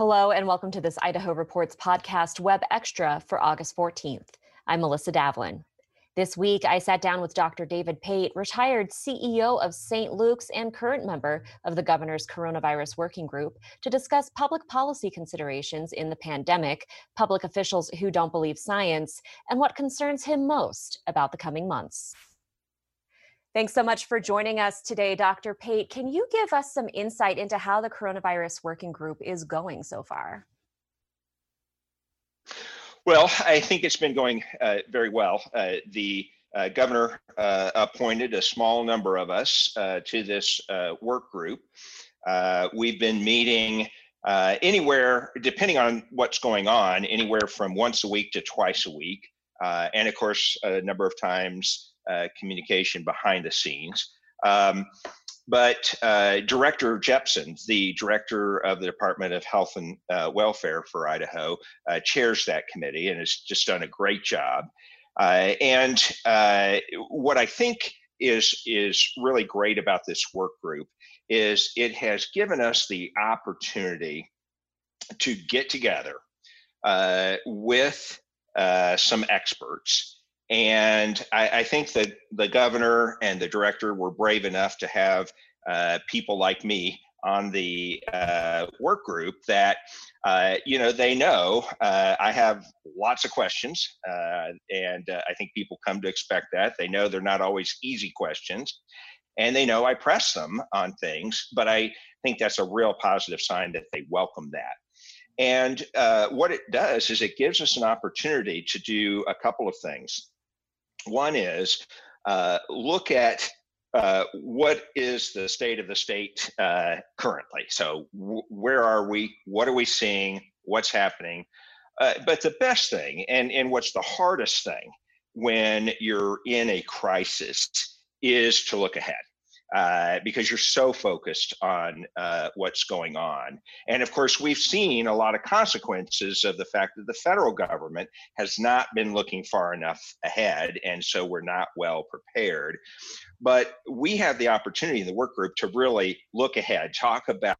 Hello, and welcome to this Idaho Reports podcast web extra for August 14th. I'm Melissa Davlin. This week, I sat down with Dr. David Pate, retired CEO of St. Luke's and current member of the governor's coronavirus working group, to discuss public policy considerations in the pandemic, public officials who don't believe science, and what concerns him most about the coming months. Thanks so much for joining us today, Dr. Pate. Can you give us some insight into how the coronavirus working group is going so far? Well, I think it's been going uh, very well. Uh, the uh, governor uh, appointed a small number of us uh, to this uh, work group. we've been meeting anywhere, depending on what's going on, anywhere from once a week to twice a week. and of course, a number of times uh, communication behind the scenes. Um, but uh, Director Jeppesen, the director of the Department of Health and uh, Welfare for Idaho, uh, chairs that committee and has just done a great job. Uh, and uh, what I think is is really great about this work group is it has given us the opportunity to get together with some experts and I, I, think that the governor and the director were brave enough to have uh, people like me on the uh, work group that, uh, you know, they know uh, I have lots of questions. Uh, and uh, I think people come to expect that. They know they're not always easy questions. And they know I press them on things, but I think that's a real positive sign that they welcome that. And what it does is it gives us an opportunity to do a couple of things. One is uh, look at uh, what is the state of the state uh, currently. So, w- where are we? What are we seeing? What's happening? Uh, but the best thing, and, and what's the hardest thing when you're in a crisis, is to look ahead uh, because you're so focused on uh, what's going on. And of course, we've seen a lot of consequences of the fact that the federal government has not been looking far enough ahead, and so we're not well prepared. But we have the opportunity in the work group to really look ahead, talk about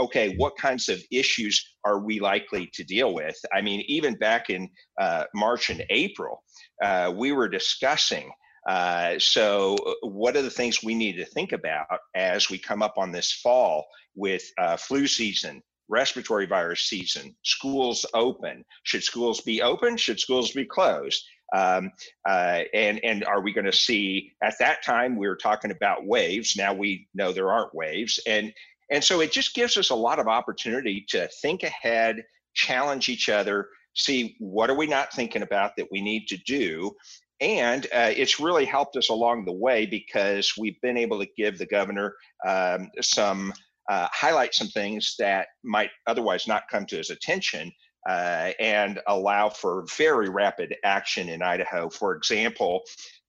okay, what kinds of issues are we likely to deal with? I mean, even back in uh, March and April, uh, we were discussing uh, so, uh, what are the things we need to think about as we come up on this fall with uh, flu season, respiratory virus season, schools open? Should schools be open? Should schools be closed? Um, uh, and and are we going to see at that time we were talking about waves? Now we know there aren't waves, and and so it just gives us a lot of opportunity to think ahead, challenge each other, see what are we not thinking about that we need to do and uh, it's really helped us along the way because we've been able to give the governor um, some uh, highlight some things that might otherwise not come to his attention uh, and allow for very rapid action in Idaho. For example,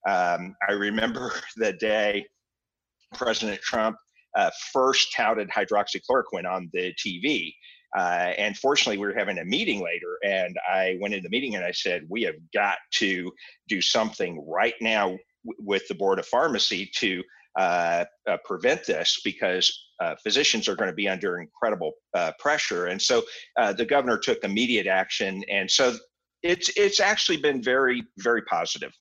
um, I remember the day President Trump uh, first touted hydroxychloroquine on the TV. Uh, and fortunately, we were having a meeting later, and I went into the meeting and I said, "We have got to do something right now w- with the board of pharmacy to uh, uh, prevent this because uh, physicians are going to be under incredible uh, pressure." And so uh, the governor took immediate action, and so it's it's actually been very very positive.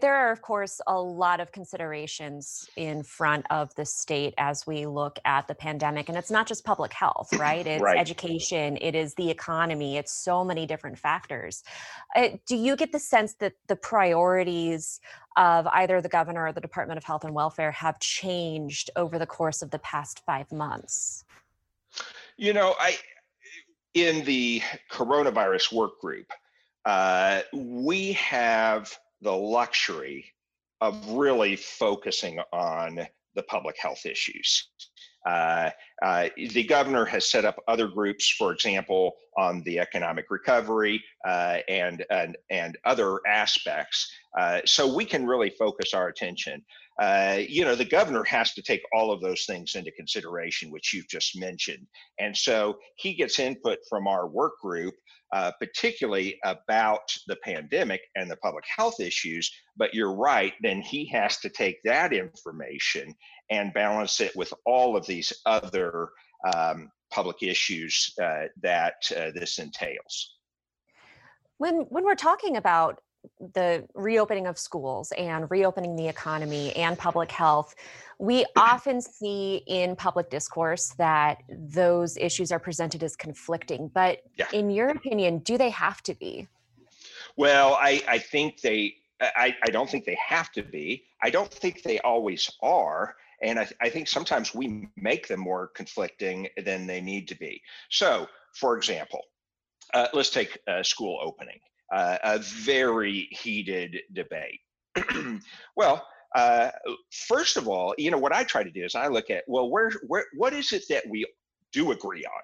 There are, of course, a lot of considerations in front of the state as we look at the pandemic. And it's not just public health, right? It's right. education, it is the economy, it's so many different factors. Uh, do you get the sense that the priorities of either the governor or the Department of Health and Welfare have changed over the course of the past five months? You know, I in the coronavirus work group, uh, we have the luxury of really focusing on the public health issues. Uh, uh, the governor has set up other groups, for example, on the economic recovery uh, and, and, and other aspects. Uh, so we can really focus our attention. Uh, you know, the governor has to take all of those things into consideration, which you've just mentioned. And so he gets input from our work group uh, particularly about the pandemic and the public health issues. But you're right, then he has to take that information and balance it with all of these other um, public issues uh, that uh, this entails. When when we're talking about the reopening of schools and reopening the economy and public health, we often see in public discourse that those issues are presented as conflicting. But yeah. in your opinion, do they have to be? Well, I, I think they, I, I don't think they have to be. I don't think they always are. And I, I think sometimes we make them more conflicting than they need to be. So, for example, uh, let's take uh, school opening, uh, a very heated debate. well, uh, first of all, you know what I try to do is I look at well, where, where, what is it that we do agree on?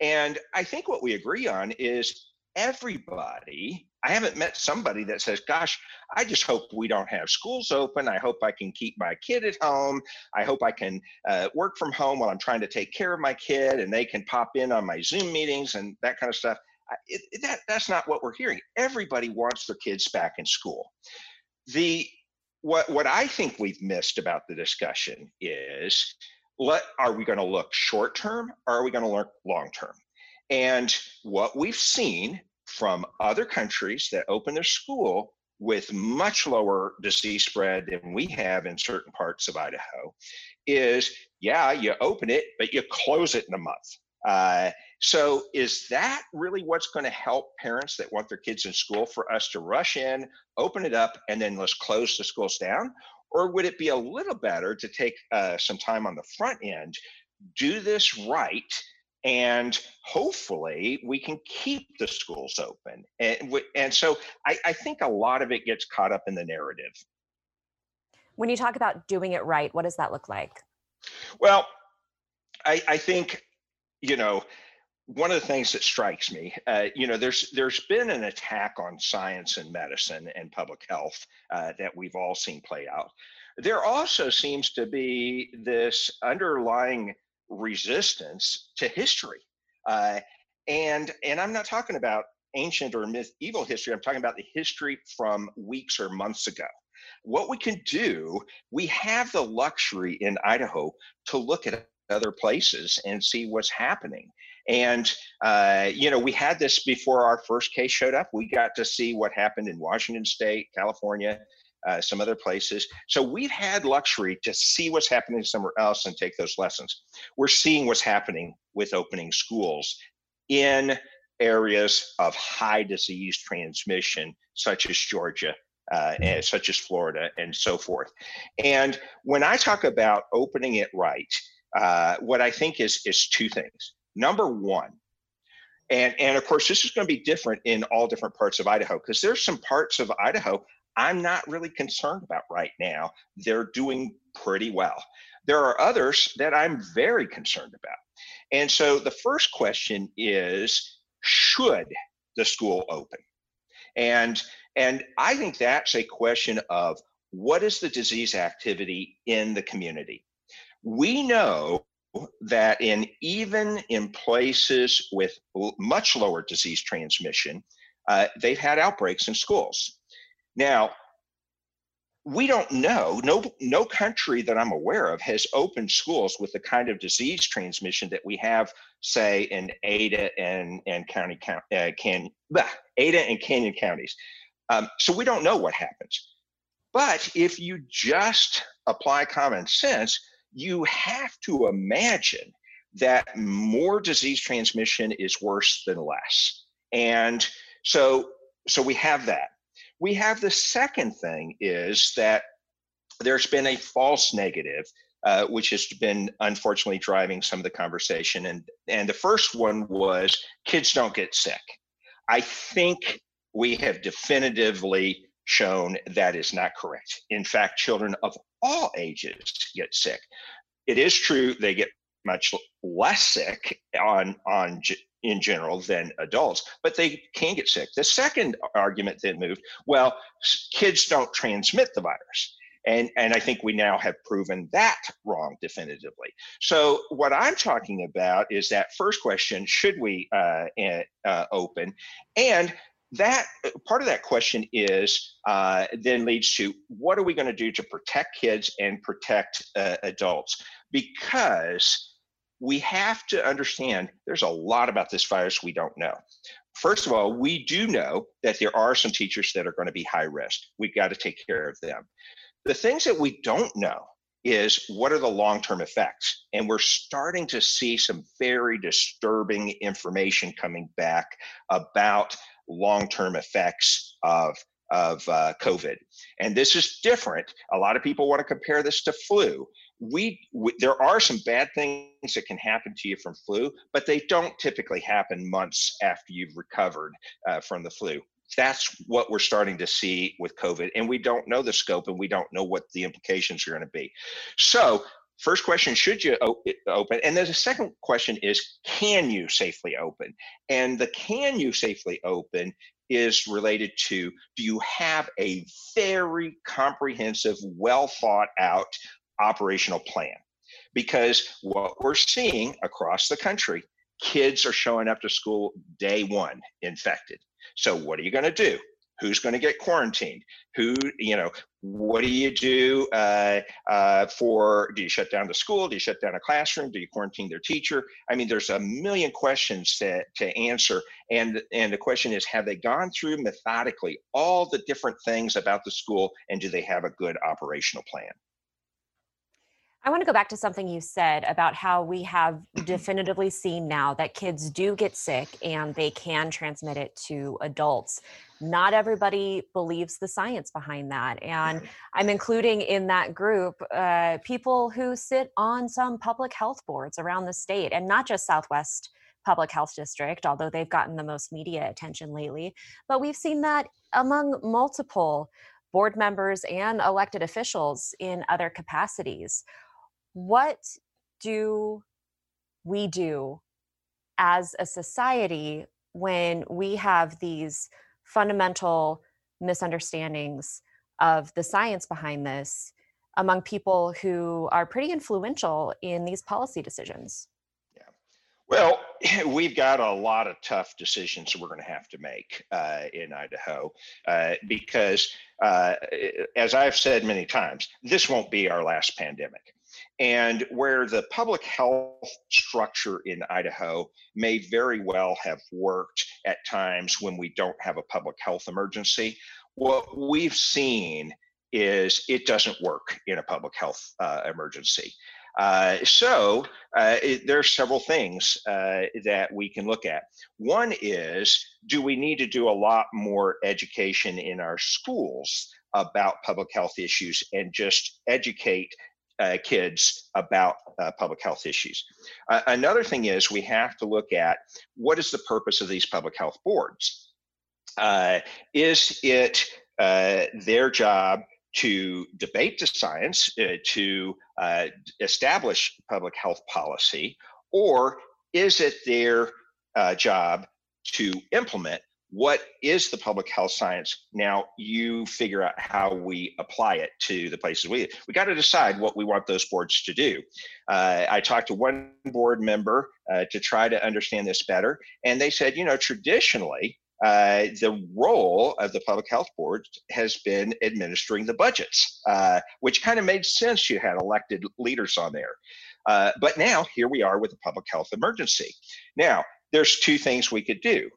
And I think what we agree on is everybody I haven't met somebody that says, Gosh, I just hope we don't have schools open. I hope I can keep my kid at home. I hope I can uh, work from home while I'm trying to take care of my kid and they can pop in on my Zoom meetings and that kind of stuff. It, it, that, that's not what we're hearing. Everybody wants their kids back in school. The what, what I think we've missed about the discussion is what are we going to look short term or are we going to look long term? And what we've seen from other countries that open their school with much lower disease spread than we have in certain parts of Idaho is yeah, you open it, but you close it in a month. Uh, so, is that really what's going to help parents that want their kids in school for us to rush in, open it up, and then let's close the schools down? Or would it be a little better to take uh, some time on the front end, do this right, and hopefully we can keep the schools open. And, and so I, I think a lot of it gets caught up in the narrative. When you talk about doing it right, what does that look like? Well, I, I think, you know, one of the things that strikes me, uh, you know, there's there's been an attack on science and medicine and public health uh, that we've all seen play out. There also seems to be this underlying resistance to history. Uh, and and I'm not talking about ancient or medieval history. I'm talking about the history from weeks or months ago. What we can do, we have the luxury in Idaho to look at other places and see what's happening. And uh, you know, we had this before our first case showed up. We got to see what happened in Washington State, California, uh, some other places. So we've had luxury to see what's happening somewhere else and take those lessons. We're seeing what's happening with opening schools in areas of high disease transmission, such as Georgia, uh, and such as Florida, and so forth. And when I talk about opening it right, uh, what I think is is two things. Number one, and and of course this is going to be different in all different parts of Idaho because there's some parts of Idaho I'm not really concerned about right now. They're doing pretty well. There are others that I'm very concerned about. And so the first question is should the school open? And and I think that's a question of what is the disease activity in the community? We know that in even in places with much lower disease transmission, uh, they've had outbreaks in schools. Now, we don't know. No, no country that I'm aware of has opened schools with the kind of disease transmission that we have, say, in Ada and and county uh, can Ada and Canyon counties. Um, so we don't know what happens. But if you just apply common sense, you have to imagine that more disease transmission is worse than less. And so so we have that. We have the second thing is that there's been a false negative, uh, which has been unfortunately driving some of the conversation. And and the first one was kids don't get sick. I think we have definitively shown that is not correct. In fact, children of all ages get sick. It is true they get much less sick on on in general than adults, but they can get sick. The second argument that moved, well, kids don't transmit the virus. And, and I think we now have proven that wrong definitively. So, what I'm talking about is that first question should we uh, uh, open? And that part of that question is uh, then leads to what are we going to do to protect kids and protect uh, adults? Because we have to understand there's a lot about this virus we don't know. First of all, we do know that there are some teachers that are going to be high risk. We've got to take care of them. The things that we don't know is what are the long term effects? And we're starting to see some very disturbing information coming back about long term effects of of uh, COVID. And this is different. A lot of people want to compare this to flu. We, we, there are some bad things that can happen to you from flu, but they don't typically happen months after you've recovered uh, from the flu. That's what we're starting to see with COVID, and we don't know the scope, and we don't know what the implications are going to be. So first question should you open and then the second question is can you safely open and the can you safely open is related to do you have a very comprehensive, well thought out operational plan? Because what we're seeing across the country, kids are showing up to school day one infected. So, what are you going to do? Who's going to get quarantined? Who you know what do you do uh, uh, for do you shut down the school? Do you shut down a classroom? Do you quarantine their teacher? I mean there's a million questions to, to answer and and the question is have they gone through methodically all the different things about the school and do they have a good operational plan? I want to go back to something you said about how we have definitively seen now that kids do get sick and they can transmit it to adults. Not everybody believes the science behind that. And I'm including in that group uh, people who sit on some public health boards around the state and not just Southwest Public Health District, although they've gotten the most media attention lately. But we've seen that among multiple board members and elected officials in other capacities what do we do as a society when we have these fundamental misunderstandings of the science behind this among people who are pretty influential in these policy decisions? Yeah. Well, we've got a lot of tough decisions we're going to have to make uh, in Idaho uh, because, uh, as I've said many times, this won't be our last pandemic and where the public health structure in Idaho may very well have worked at times when we don't have a public health emergency, what we've seen is it doesn't work in a public health uh, emergency. Uh, so uh, it, there are several things uh, that we can look at. One is, do we need to do a lot more education in our schools about public health issues and just educate uh, kids about uh, public health issues. Uh, another thing is we have to look at what is the purpose of these public health boards? Uh, is it uh, their job to debate the science, uh, to establish public health policy, or is it their job to implement what is the public health science now you figure out how we apply it to the places we we got to decide what we want those boards to do uh, i talked to one board member uh, to try to understand this better and they said you know traditionally uh, the role of the public health board has been administering the budgets, uh, which kind of made sense. You had elected leaders on there. Uh, but now here we are with a public health emergency. Now, there's two things we could do.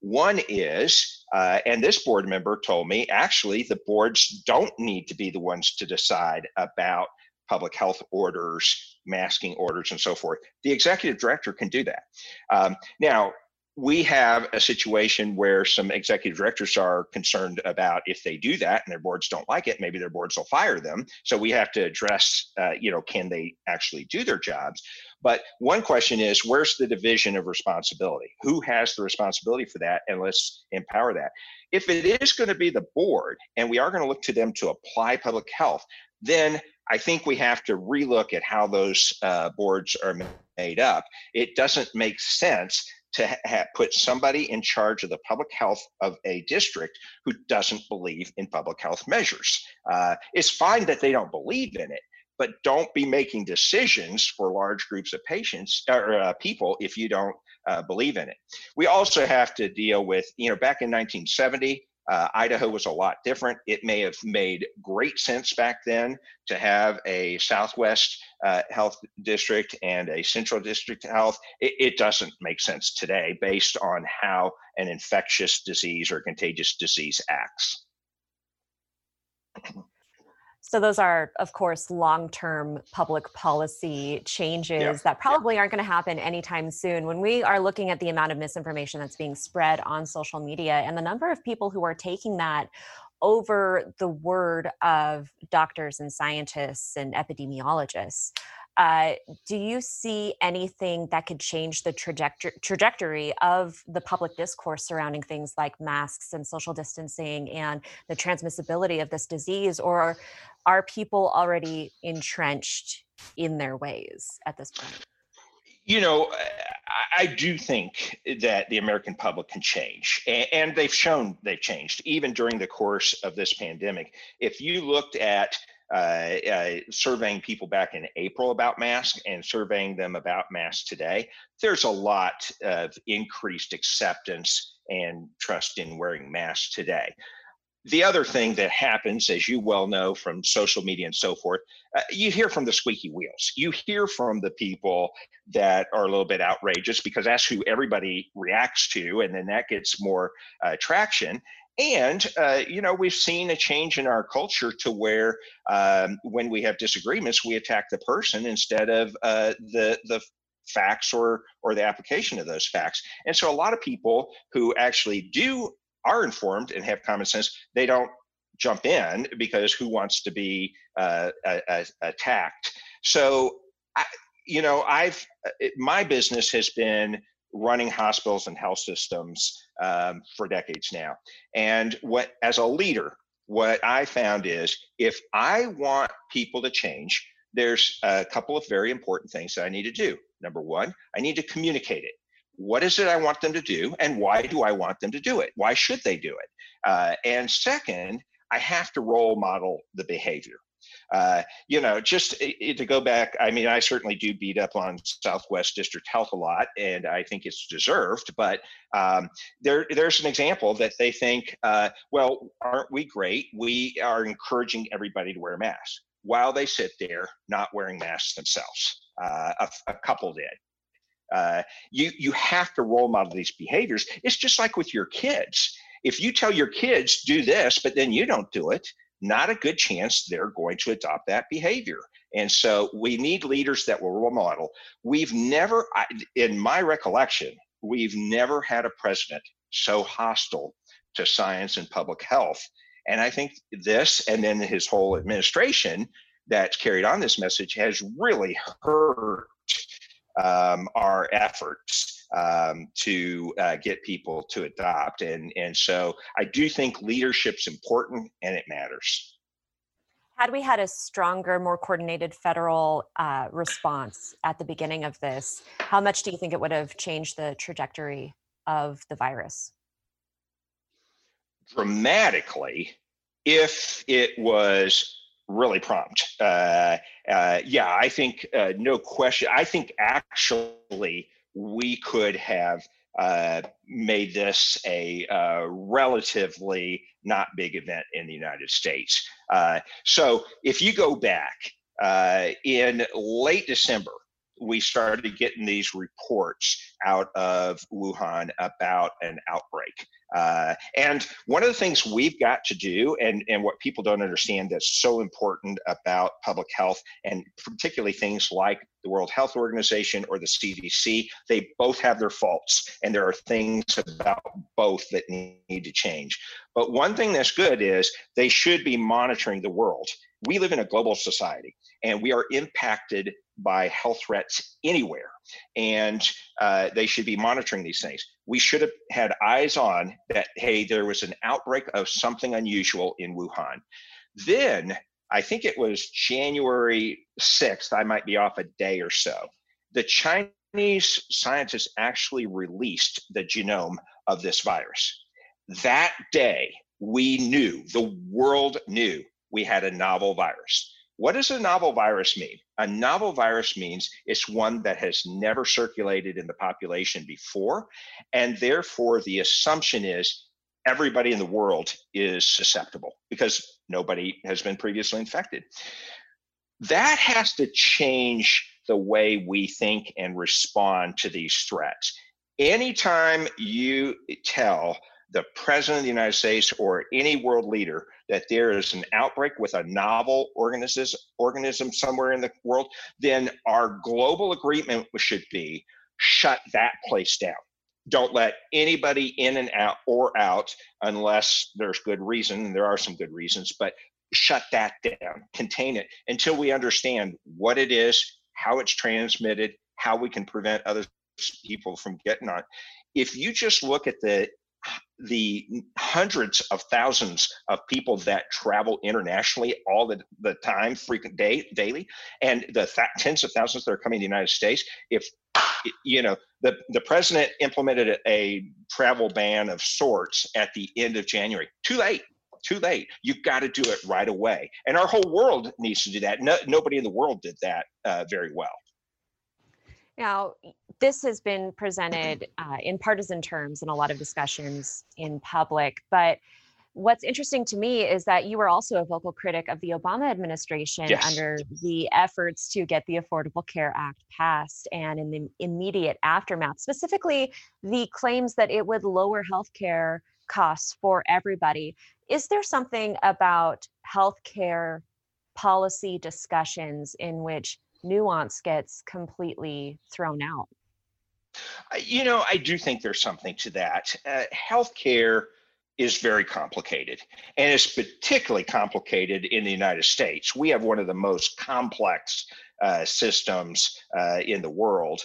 One is, uh, and this board member told me, actually, the boards don't need to be the ones to decide about public health orders, masking orders, and so forth. The executive director can do that. Um, now, we have a situation where some executive directors are concerned about if they do that and their boards don't like it, maybe their boards will fire them. So we have to address, uh, you know, can they actually do their jobs? But one question is, where's the division of responsibility? Who has the responsibility for that? And let's empower that. If it is going to be the board, and we are going to look to them to apply public health, then I think we have to relook at how those uh, boards are made up. It doesn't make sense to ha- put somebody in charge of the public health of a district who doesn't believe in public health measures. Uh, it's fine that they don't believe in it, but don't be making decisions for large groups of patients or uh, people if you don't uh, believe in it. We also have to deal with, you know, back in 1970, Uh, Idaho was a lot different. It may have made great sense back then to have a Southwest uh, Health District and a Central District Health. It, it doesn't make sense today based on how an infectious disease or contagious disease acts. So those are, of course, long-term public policy changes Yeah, that probably aren't going to happen anytime soon. When we are looking at the amount of misinformation that's being spread on social media and the number of people who are taking that over the word of doctors and scientists and epidemiologists, uh, do you see anything that could change the trajectory trajectory of the public discourse surrounding things like masks and social distancing and the transmissibility of this disease, or are people already entrenched in their ways at this point? You know, I, do think that the American public can change, and, and they've shown they've changed even during the course of this pandemic. If you looked at uh, uh, surveying people back in April about masks and surveying them about masks today, there's a lot of increased acceptance and trust in wearing masks today. The other thing that happens, as you well know from social media and so forth, uh, you hear from the squeaky wheels. You hear from the people that are a little bit outrageous because that's who everybody reacts to, and then that gets more uh, traction. And, uh, you know, we've seen a change in our culture to where um, when we have disagreements, we attack the person instead of uh, the, the facts or, or the application of those facts. And so a lot of people who actually do are informed and have common sense, they don't jump in because who wants to be uh, attacked? So, I, you know, I've uh, my business has been running hospitals and health systems um, for decades now. And what, as a leader, what I found is if I want people to change, there's a couple of very important things that I need to do. Number one, I need to communicate it. What is it I want them to do, and why do I want them to do it? Why should they do it? Uh, and second, I have to role model the behavior. Uh, you know, just to go back, I mean, I certainly do beat up on Southwest District Health a lot, and I think it's deserved. But um, there, there's an example that they think, uh, well, aren't we great? We are encouraging everybody to wear masks while they sit there not wearing masks themselves. Uh, a, a, couple did. Uh, you you have to role model these behaviors. It's just like with your kids. If you tell your kids do this, but then you don't do it, not a good chance they're going to adopt that behavior. And so we need leaders that will role model. We've never, in my recollection, we've never had a president so hostile to science and public health. And I think this, and then his whole administration that's carried on this message, has really hurt um, our efforts um, to uh, get people to adopt. And, and so I do think leadership's important and it matters. Had we had a stronger, more coordinated federal uh, response at the beginning of this, how much do you think it would have changed the trajectory of the virus? Dramatically, if it was really prompt. Uh, uh, yeah, I think uh, no question. I think actually we could have uh, made this a uh, relatively not big event in the United States. Uh, so if you go back in late December, we started getting these reports out of Wuhan about an outbreak. Uh, and one of the things we've got to do, and, and what people don't understand that's so important about public health, and particularly things like the World Health Organization or the CDC, they both have their faults, and there are things about both that need to change. But one thing that's good is they should be monitoring the world. We live in a global society, and we are impacted by health threats anywhere. And uh, they should be monitoring these things. We should have had eyes on that, hey, there was an outbreak of something unusual in Wuhan. Then, I think it was January 6th, I might be off a day or so, the Chinese scientists actually released the genome of this virus. That day, we knew, the world knew we had a novel virus. What does a novel virus mean? A novel virus means it's one that has never circulated in the population before, and therefore the assumption is everybody in the world is susceptible because nobody has been previously infected. That has to change the way we think and respond to these threats. Anytime you tell the president of the United States or any world leader that there is an outbreak with a novel organism, organism somewhere in the world, then our global agreement should be shut that place down. Don't let anybody in and out or out unless there's good reason. And there are some good reasons, but shut that down, contain it until we understand what it is, how it's transmitted, how we can prevent other people from getting on. If you just look at the the hundreds of thousands of people that travel internationally all the, the time, frequent day, daily, and the th- tens of thousands that are coming to the United States. If you know the the president implemented a, a travel ban of sorts at the end of January, too late. Too late. You've got to do it right away, and our whole world needs to do that. No, nobody in the world did that uh, very well. Now, this has been presented uh, in partisan terms in a lot of discussions in public, but what's interesting to me is that you were also a vocal critic of the Obama administration yes. under the efforts to get the Affordable Care Act passed and in the immediate aftermath, specifically the claims that it would lower healthcare costs for everybody. Is there something about healthcare policy discussions in which nuance gets completely thrown out? You know, I do think there's something to that. Uh, healthcare is very complicated, and it's particularly complicated in the United States. We have one of the most complex uh, systems uh, in the world.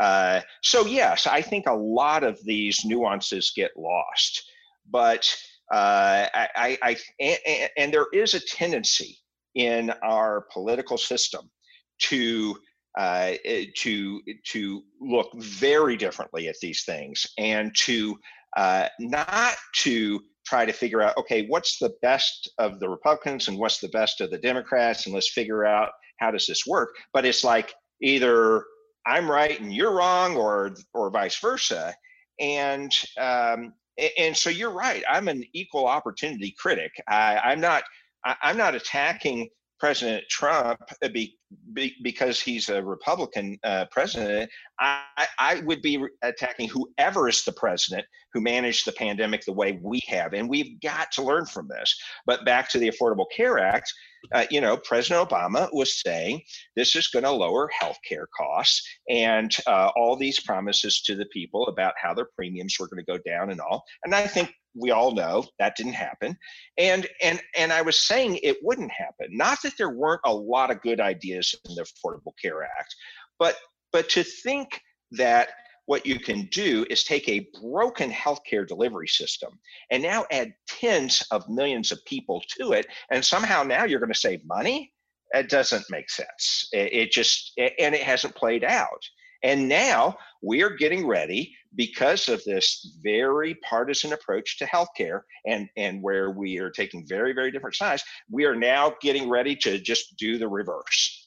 Uh, so, yes, I think a lot of these nuances get lost, but uh, I, I, I and, and there is a tendency in our political system to uh, eh, to to look very differently at these things and to uh, not to try to figure out okay what's the best of the republicans and what's the best of the democrats and let's figure out how does this work. But it's like either i'm right and you're wrong or or vice versa. And um, and so you're right. I'm an equal opportunity critic. I, i'm not I, i'm not attacking President Trump uh, be, be, because he's a Republican uh, president, I, I would be attacking whoever is the president who managed the pandemic the way we have. And we've got to learn from this. But back to the Affordable Care Act, uh, you know, President Obama was saying this is going to lower health care costs and uh, all these promises to the people about how their premiums were going to go down and all. And I think we all know that didn't happen and and and i was saying it wouldn't happen not that there weren't a lot of good ideas in the affordable care act but but to think that what you can do is take a broken healthcare delivery system and now add tens of millions of people to it and somehow now you're going to save money it doesn't make sense it, just and it hasn't played out and now we are getting ready because of this very partisan approach to healthcare and, and where we are taking very, very different sides. We are now getting ready to just do the reverse.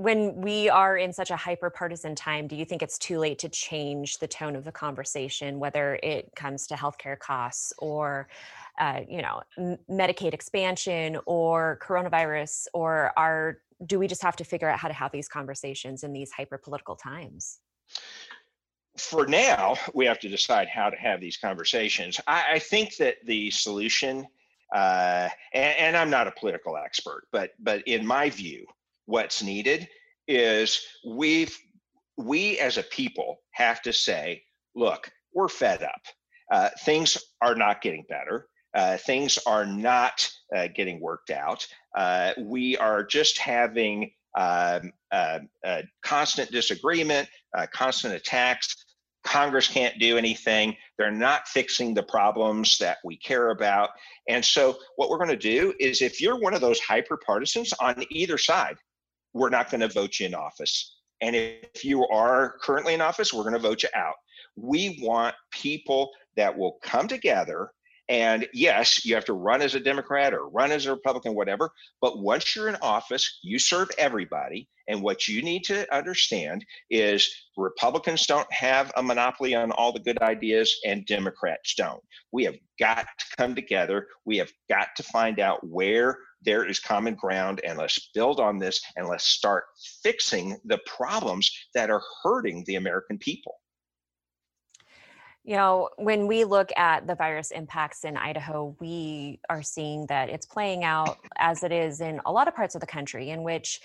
When we are in such a hyper partisan time, do you think it's too late to change the tone of the conversation, whether it comes to healthcare costs or uh, you know, Medicaid expansion or coronavirus or our do we just have to figure out how to have these conversations in these hyper political times? For now, we have to decide how to have these conversations. I, I think that the solution, uh, and, and I'm not a political expert, but but in my view, what's needed is we've we as a people have to say, look, we're fed up. Uh, things are not getting better. Uh, things are not uh, getting worked out. Uh, we are just having um, uh, constant disagreement, uh, constant attacks. Congress can't do anything. They're not fixing the problems that we care about. And so, what we're going to do is if you're one of those hyper partisans on either side, we're not going to vote you in office. And if you are currently in office, we're going to vote you out. We want people that will come together And yes, you have to run as a Democrat or run as a Republican, whatever. But once you're in office, you serve everybody. And what you need to understand is Republicans don't have a monopoly on all the good ideas, and Democrats don't. We have got to come together. We have got to find out where there is common ground, and let's build on this and let's start fixing the problems that are hurting the American people. You know, when we look at the virus impacts in Idaho, we are seeing that it's playing out as it is in a lot of parts of the country, in which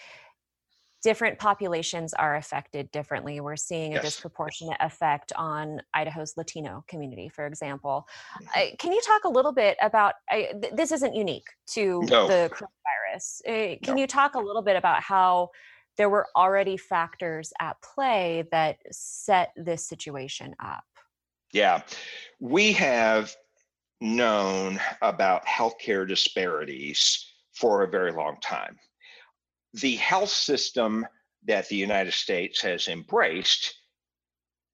different populations are affected differently. We're seeing a yes. disproportionate effect on Idaho's Latino community, for example. Mm-hmm. can you talk a little bit about th- this? Isn't unique to no. the coronavirus. Uh, can no. you talk a little bit about how? There were already factors at play that set this situation up. Yeah, we have known about healthcare disparities for a very long time. The health system that the United States has embraced,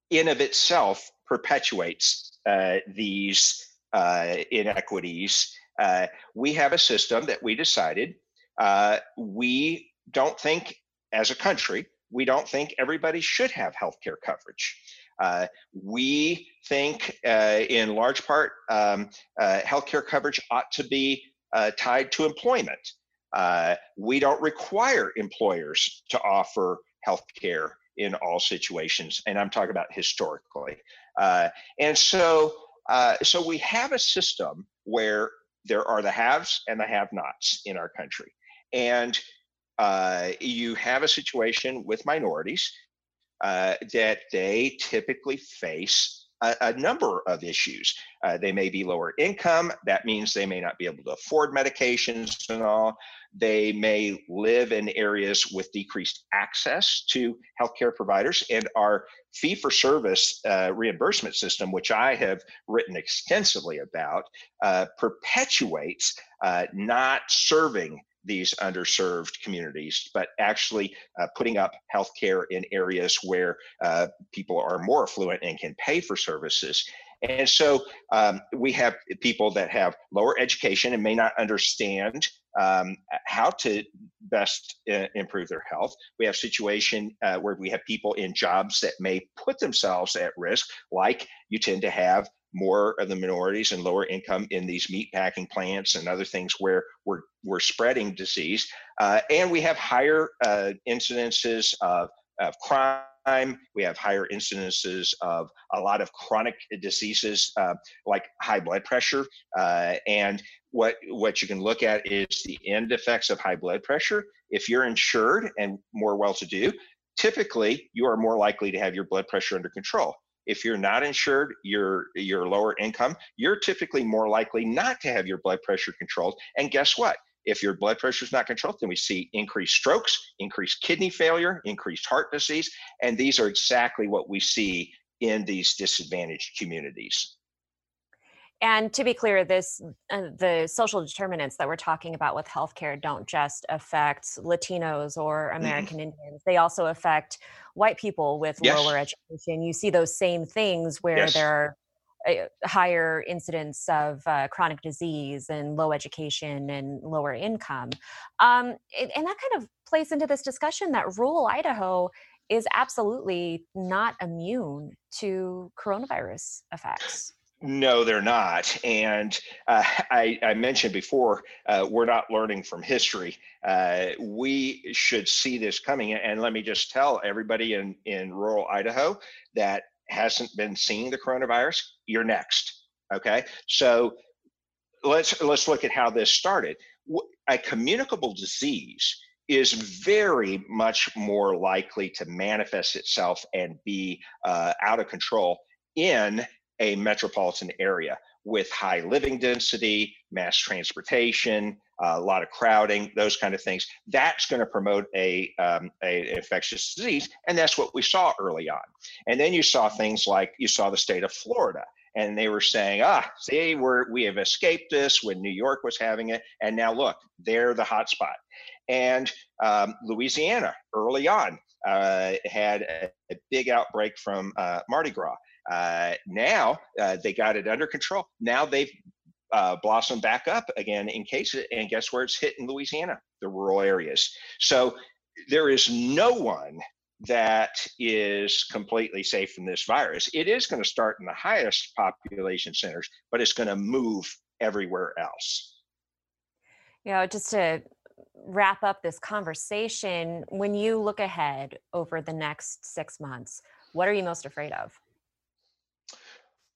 in of itself, perpetuates uh, these uh, inequities. Uh, we have a system that we decided uh, we don't think, as a country, we don't think everybody should have healthcare coverage. Uh, we think, uh, in large part, um, uh, healthcare coverage ought to be uh, tied to employment. Uh, we don't require employers to offer healthcare in all situations, and I'm talking about historically. Uh, and so, so we have a system where there are the haves and the have-nots in our country, and you have a situation with minorities uh, that they typically face a, a number of issues. Uh, they may be lower income. That means they may not be able to afford medications and all. They may live in areas with decreased access to healthcare providers. And our fee for service uh, reimbursement system, which I have written extensively about, uh, perpetuates uh, not serving these underserved communities, but actually uh, putting up healthcare in areas where uh, people are more affluent and can pay for services. And so um, we have people that have lower education and may not understand um, how to best uh, improve their health. We have situation uh, where we have people in jobs that may put themselves at risk, like you tend to have more of the minorities and lower income in these meat packing plants and other things where we're, we're spreading disease. Uh, and we have higher uh, incidences of, of crime. We have higher incidences of a lot of chronic diseases uh, like high blood pressure. Uh, and what, what you can look at is the end effects of high blood pressure. If you're insured and more well to do, typically you are more likely to have your blood pressure under control if you're not insured, you're you're lower income, you're typically more likely not to have your blood pressure controlled. And guess what? If your blood pressure is not controlled, then we see increased strokes, increased kidney failure, increased heart disease, and these are exactly what we see in these disadvantaged communities. And to be clear, this uh, the social determinants that we're talking about with healthcare don't just affect Latinos or mm-hmm. American mm. Indians. They also affect white people with yes. lower education. You see those same things where yes. there are uh, higher incidence of uh, chronic disease and low education and lower income. Um, and, and that kind of plays into this discussion that rural Idaho is absolutely not immune to coronavirus effects. No, they're not. And uh, I, I, mentioned before, uh, we're not learning from history. Uh, we should see this coming. And let me just tell everybody in, in rural Idaho that hasn't been seeing the coronavirus, you're next. Okay. So let's let's look at how this started. A communicable disease is very much more likely to manifest itself and be uh, out of control in a metropolitan area with high living density, mass transportation, uh, a lot of crowding, those kind of things. That's going to promote a, um, a infectious disease, and that's what we saw early on. And then you saw things like you saw the state of Florida, and they were saying, ah, see, we're we have escaped this when New York was having it, and now look, they're the hot spot. And um, Louisiana early on uh, had a, a, big outbreak from uh, Mardi Gras. Uh, now uh, they got it under control. Now they've uh, blossom back up again in cases. And guess where it's hit in Louisiana? The rural areas. So there is no one that is completely safe from this virus. It is going to start in the highest population centers, but it's going to move everywhere else. You know, just to wrap up this conversation, when you look ahead over the next six months, what are you most afraid of?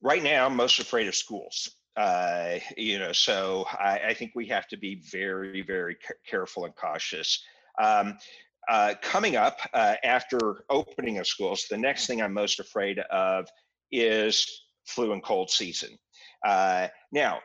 Right now, I'm most afraid of schools. Uh, you know, so I, I, think we have to be very, very careful and cautious. Um, uh, coming up uh, after opening of schools, the next thing I'm most afraid of is flu and cold season. Uh, now,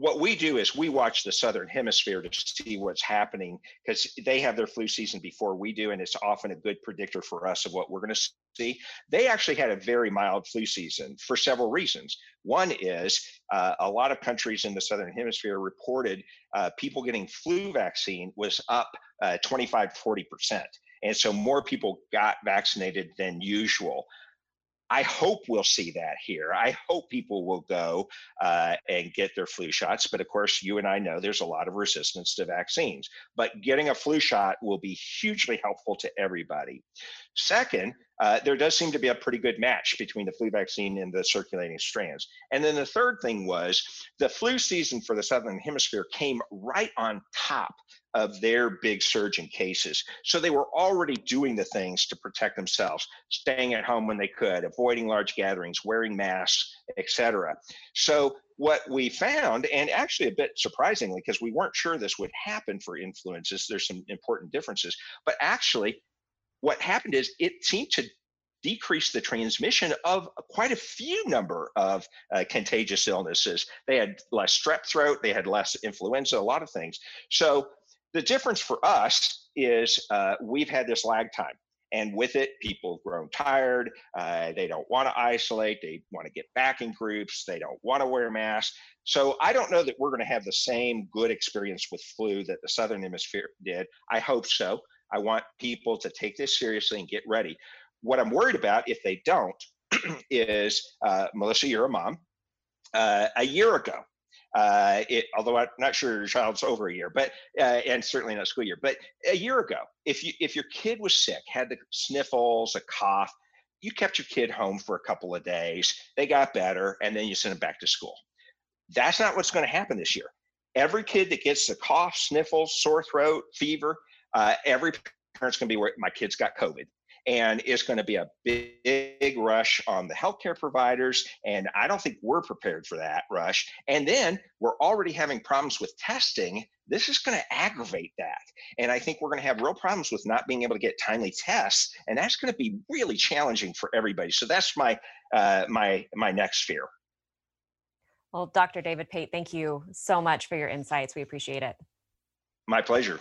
what we do is we watch the southern hemisphere to see what's happening because they have their flu season before we do and it's often a good predictor for us of what we're going to see. They actually had a very mild flu season for several reasons. One is uh, a lot of countries in the southern hemisphere reported uh, people getting flu vaccine was up uh, 25 40 percent and so more people got vaccinated than usual I hope we'll see that here. I hope people will go uh, and get their flu shots. But of course, you and I know there's a lot of resistance to vaccines. But getting a flu shot will be hugely helpful to everybody. Second, uh, there does seem to be a pretty good match between the flu vaccine and the circulating strands. And then the third thing was the flu season for the Southern Hemisphere came right on top of their big surge in cases. So they were already doing the things to protect themselves, staying at home when they could, avoiding large gatherings, wearing masks, etc. So what we found, and actually a bit surprisingly, because we weren't sure this would happen for influenzas, there's some important differences, but actually what happened is it seemed to decrease the transmission of quite a few number of uh, contagious illnesses. They had less strep throat, they had less influenza, a lot of things. So the difference for us is uh, we've had this lag time. And with it, people have grown tired. Uh, they don't want to isolate. They want to get back in groups. They don't want to wear masks. So I don't know that we're going to have the same good experience with flu that the Southern Hemisphere did. I hope so. I want people to take this seriously and get ready. What I'm worried about if they don't is uh, Melissa, you're a mom. Uh, a year ago, uh, it, although I'm not sure your child's over a year, but uh, and certainly not school year. But a year ago, if you if your kid was sick, had the sniffles, a cough, you kept your kid home for a couple of days. They got better, and then you sent them back to school. That's not what's going to happen this year. Every kid that gets the cough, sniffles, sore throat, fever, uh, every parent's going to be where my kid's got COVID and it's going to be a big, big rush on the healthcare providers. And I don't think we're prepared for that rush. And then we're already having problems with testing. This is going to aggravate that. And I think we're going to have real problems with not being able to get timely tests. And that's going to be really challenging for everybody. So that's my uh, my my next fear. Well, Dr. David Pate, thank you so much for your insights. We appreciate it. My pleasure.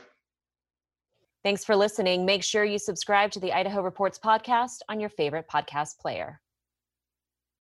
Thanks for listening. Make sure you subscribe to the Idaho Reports podcast on your favorite podcast player.